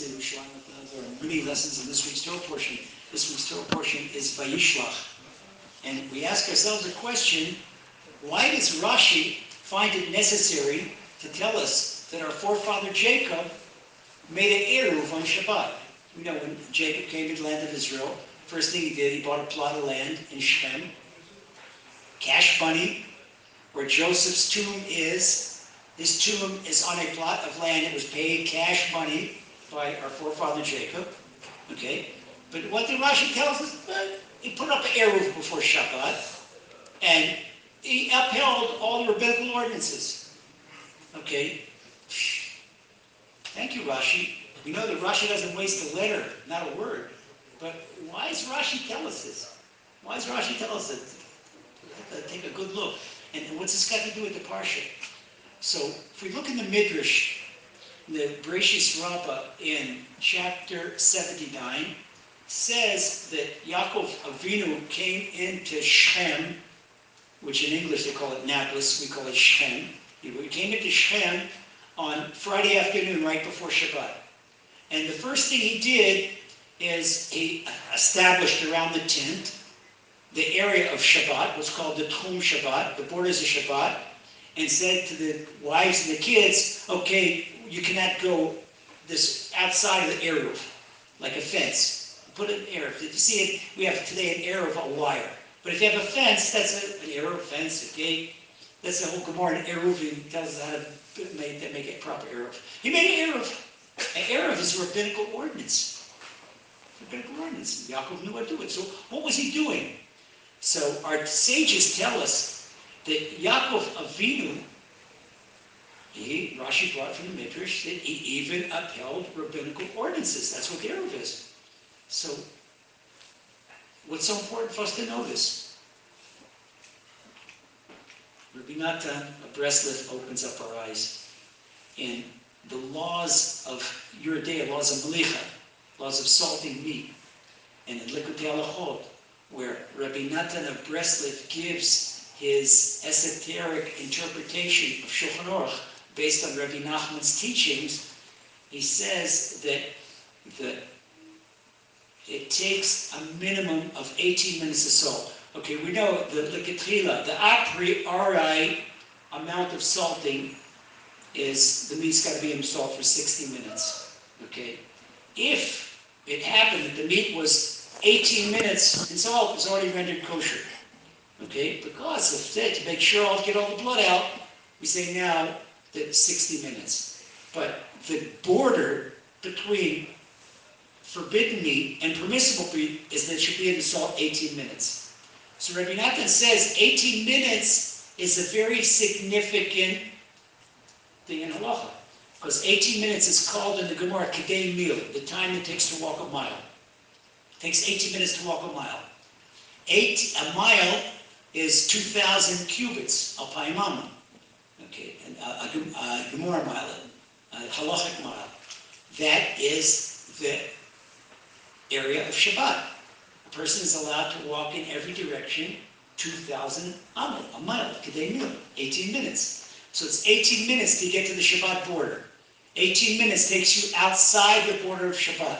there are many lessons in this week's Torah portion. This week's Torah portion is Vayishlach. And we ask ourselves a question, why does Rashi find it necessary to tell us that our forefather Jacob made an Eruv on Shabbat? We know when Jacob came to the land of Israel, first thing he did, he bought a plot of land in Shechem, cash money, where Joseph's tomb is. His tomb is on a plot of land It was paid cash money by our forefather Jacob. Okay? But what the Rashi tells us, he put up an Eruv before Shabbat, and he upheld all the rabbinical ordinances. Okay? Thank you, Rashi. We know that Rashi doesn't waste a letter, not a word. But why does Rashi tell us this? Why does Rashi tell us this? Take a good look. And what's this got to do with the Parsha? So, if we look in the Midrash, the Rabbah in chapter 79, says that Yaakov Avinu came into Shechem, which in English they call it Nablus, we call it Shechem. He came into Shechem on Friday afternoon, right before Shabbat. And the first thing he did is he established around the tent the area of Shabbat, what's called the Tchum Shabbat, the borders of Shabbat, and said to the wives and the kids, okay, you cannot go this outside of the Eruv, like a fence. Put an Eruv. Did you see it? We have today an Eruv, a wire. But if you have a fence, that's a, an Eruv fence, a gate. That's the whole Gemara in Eruv. He tells us how to make, that make it proper Eruv. He made an Eruv. An Eruv is a rabbinical ordinance. Rabbinical ordinance. Yaakov knew how to do it. So what was he doing? So our sages tell us that Yaakov Avinu, he, Rashi brought from the Midrash, that he even upheld rabbinical ordinances. That's what the Eruv is. So, what's so important for us to know this? Rabbi Natan of Breslov opens up our eyes. And the laws of Yeridea, laws of Melicha, laws of salting meat, and in Likutei Halachot, where Rabbi Natan of Breslov gives his esoteric interpretation of Shulchan Aruch based on Rabbi Nachman's teachings, he says that the, it takes a minimum of 18 minutes of salt. Okay, we know the lechatchila, the a priori amount of salting is the meat's got to be in salt for 60 minutes. Okay, if it happened that the meat was 18 minutes and salt is already rendered kosher. Okay, because of that, to make sure I'll get all the blood out, we say now that 60 minutes. But the border between forbidden meat and permissible meat is that it should be in the salt 18 minutes. So Rabbi Nathan says 18 minutes is a very significant thing in halacha. Because 18 minutes is called in the Gemara Kedei Mil, the time it takes to walk a mile. It Takes 18 minutes to walk a mile. Eight, a mile is 2,000 cubits, al paimama. Okay, and a, a, a Gemara mile, a uh, halachic mile. That is the area of Shabbat. A person is allowed to walk in every direction 2,000 amal, a mile, kedei 18 minutes. So it's 18 minutes to get to the Shabbat border. 18 minutes takes you outside the border of Shabbat.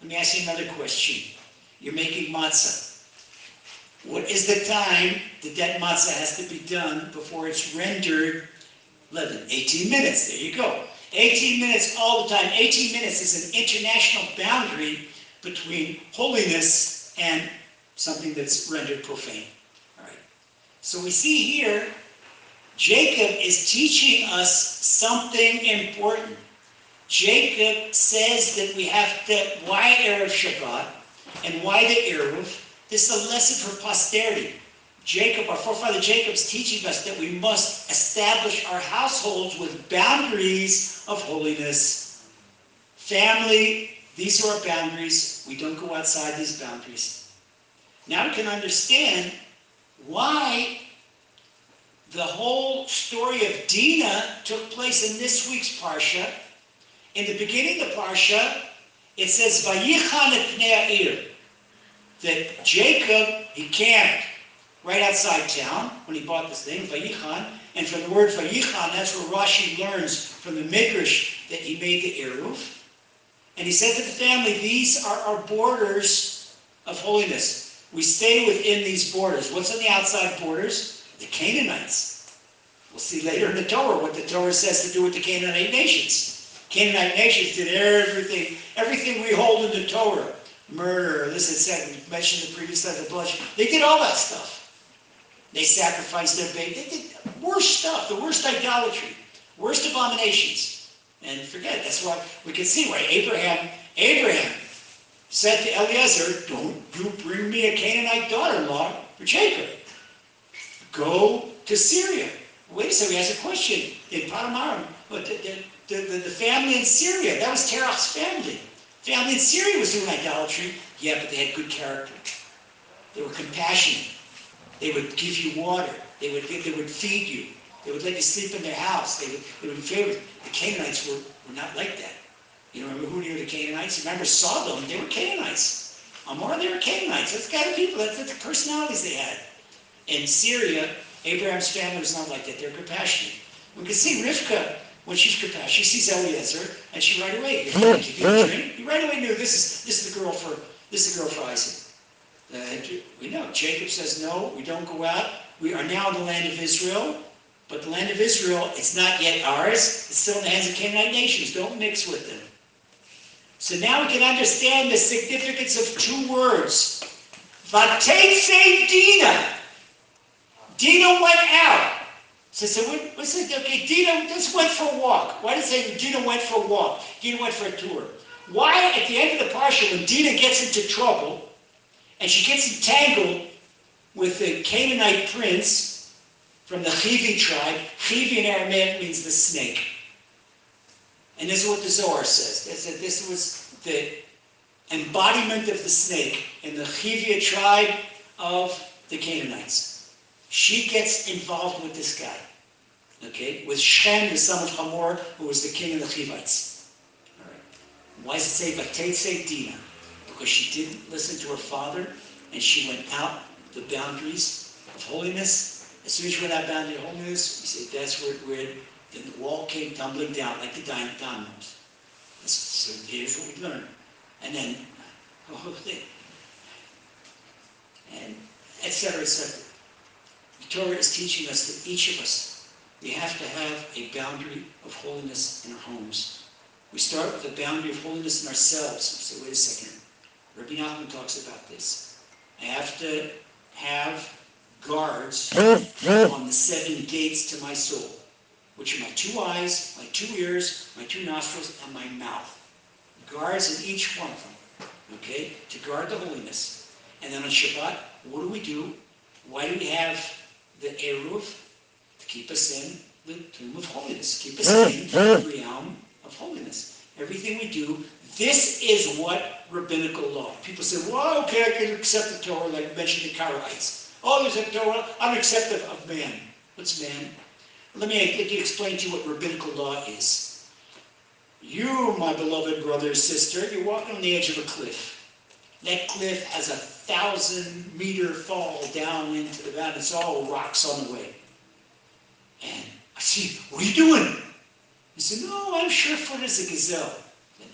Let me ask you another question. You're making matzah. What is the time that that matzah has to be done before it's rendered leaven? 18 minutes. There you go. 18 minutes all the time. 18 minutes is an international boundary between holiness and something that's rendered profane. All right. So we see here, Jacob is teaching us something important. Jacob says that we have to, why Erev Shabbat? And why the Eruv? This is a lesson for posterity. Jacob, our forefather Jacob, is teaching us that we must establish our households with boundaries of holiness. Family, these are our boundaries. We don't go outside these boundaries. Now we can understand why the whole story of Dinah took place in this week's Parsha. In the beginning of the Parsha, it says, Vayichan et that Jacob, he camped right outside town when he bought this thing, Vayichan, and from the word Vayichan, that's where Rashi learns from the Midrash that he made the Eruv. And he said to the family, These are our borders of holiness. We stay within these borders. What's on the outside borders? The Canaanites. We'll see later in the Torah what the Torah says to do with the Canaanite nations. Canaanite nations did everything, everything we hold in the Torah. Murder, illicit sex, we mentioned the previous letter, bloodshed. They did all that stuff. They sacrificed their baby. They did worst stuff, the worst idolatry, worst abominations. And forget, that's why we can see why Abraham, Abraham said to Eliezer, don't you bring me a Canaanite daughter-in-law for Jacob. Go to Syria. Wait a second, he has a question in Padan Aram. But the, the, the, the, family in Syria, that was Terach's family. Family in Syria was doing idolatry. Yeah, but they had good character. They were compassionate. They would give you water. They would, they would feed you. They would let you sleep in their house. They would, they would favor. The Canaanites were, were not like that. You remember who were the Canaanites? You remember Sodom? They were Canaanites. Amor, they were Canaanites. That's the kind of people. That's, that's the personalities they had. In Syria, Abraham's family was not like that. They're compassionate. We can see Rivka when she's compassionate. She sees Eliezer, and she right away, you drink. You right away knew this is this is the girl for this is the girl for Isaac. Uh, we know. Jacob says, no, we don't go out. We are now in the land of Israel, but the land of Israel, it's not yet ours. It's still in the hands of Canaanite nations. Don't mix with them. So now we can understand the significance of two words. Vatetze Dina. Dina went out. So, so what, what's it? Okay, Dina just went for a walk. Why does it say Dina went for a walk? Dina went for a tour. Why, at the end of the parsha, when Dina gets into trouble, and she gets entangled with the Canaanite prince from the Chivi tribe. Chivi in Aramaic means the snake. And this is what the Zohar says. Said this was the embodiment of the snake in the Chivia tribe of the Canaanites. She gets involved with this guy. Okay? With Shechem, the son of Hamor, who was the king of the Chivites. All right. Why does it say Vatetse Dina? Because she didn't listen to her father and she went out the boundaries of holiness. As soon as she went out boundary of holiness, we say that's where, where then the wall came tumbling down like the dying dominoes. So here's what we learn. And then the whole thing. And etc. etc. The Torah is teaching us that each of us, we have to have a boundary of holiness in our homes. We start with a boundary of holiness in ourselves. We say, wait a second. Rabbi Nachman talks about this. I have to have guards on the seven gates to my soul, which are my two eyes, my two ears, my two nostrils, and my mouth. Guards in each one of them, okay, to guard the holiness. And then on Shabbat, what do we do? Why do we have the Eruv? To keep us in the Tchum of holiness, keep us in the realm of holiness. Everything we do, this is what rabbinical law. People say, well, okay, I can accept the Torah, like mentioned the Karaites. Oh, there's a Torah, I'm accepting of man. What's man? Let me, let me explain to you what rabbinical law is. You, my beloved brother or sister, you're walking on the edge of a cliff. That cliff has a thousand meter fall down into the valley. It's all rocks on the way. And I see, what are you doing? He said, no, I'm sure-footed as a gazelle.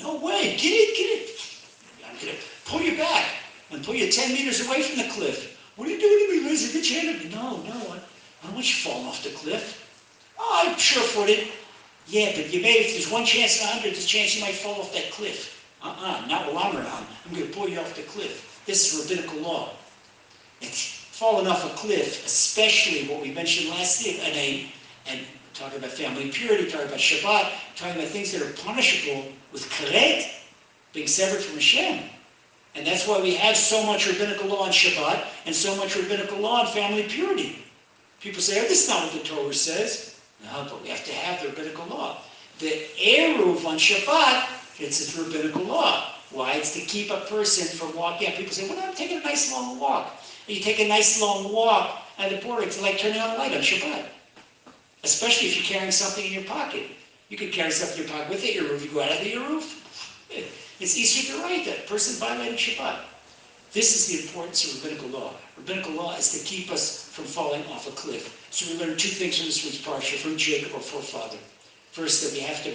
No way, get it, get it. I'm going to pull you back and pull you 10 meters away from the cliff. What are you doing to me, Liz? Get your hand up. No, no, I, I don't want you falling off the cliff. Oh, I'm sure-footed. Yeah, but you may, if there's one chance in a hundred, there's a chance you might fall off that cliff. Uh-uh, not while I'm around. I'm going to pull you off the cliff. This is rabbinical law. It's falling off a cliff, especially what we mentioned last week, and, a, and talking about family purity, talking about Shabbat, talking about things that are punishable with karet, being severed from Hashem. And that's why we have so much rabbinical law on Shabbat and so much rabbinical law on family purity. People say, oh, this is not what the Torah says. No, but we have to have the rabbinical law. The Eruv on Shabbat, it's a rabbinical law. Why? It's to keep a person from walking. Out. People say, well, I'm taking a nice long walk. And you take a nice long walk at the border. It's like turning on a light on Shabbat. Especially if you're carrying something in your pocket. You could carry something in your pocket with the Eruv. You go out of the roof. Eh, it's easier to write that. person violating Shabbat. This is the importance of rabbinical law. Rabbinical law is to keep us from falling off a cliff. So we learn two things from this week's parsha, from Jacob, our forefather. First, that we have to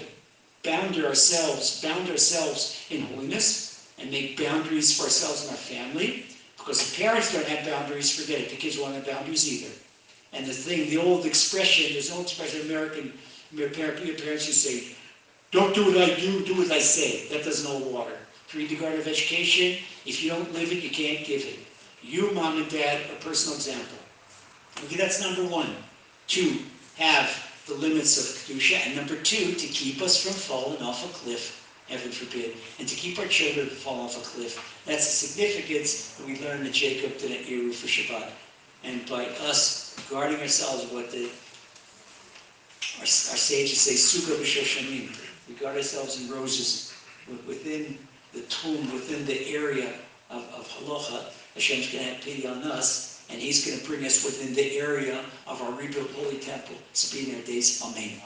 bound ourselves, bound ourselves in holiness, and make boundaries for ourselves and our family. Because if parents don't have boundaries, forget it. The kids won't have boundaries either. And the thing, the old expression, there's no expression in American, your parent- your parents who say, don't do what I do, do what I say. That doesn't hold water. Read the Garden of Education. If you don't live it, you can't give it. You, mom and dad, a personal example. Okay, that's number one. Two, have the limits of Kedusha. And number two, to keep us from falling off a cliff, heaven forbid, and to keep our children from falling off a cliff. That's the significance that we learned that Jacob did at Eruv for Shabbat. And by us guarding ourselves, what the our, our sages say, Sugah b'shoshanim. We guard ourselves in roses wi- within the Tchum, within the area of, of halacha. Hashem's going to have pity on us, and He's going to bring us within the area of our rebuilt holy temple. So our days. Amen.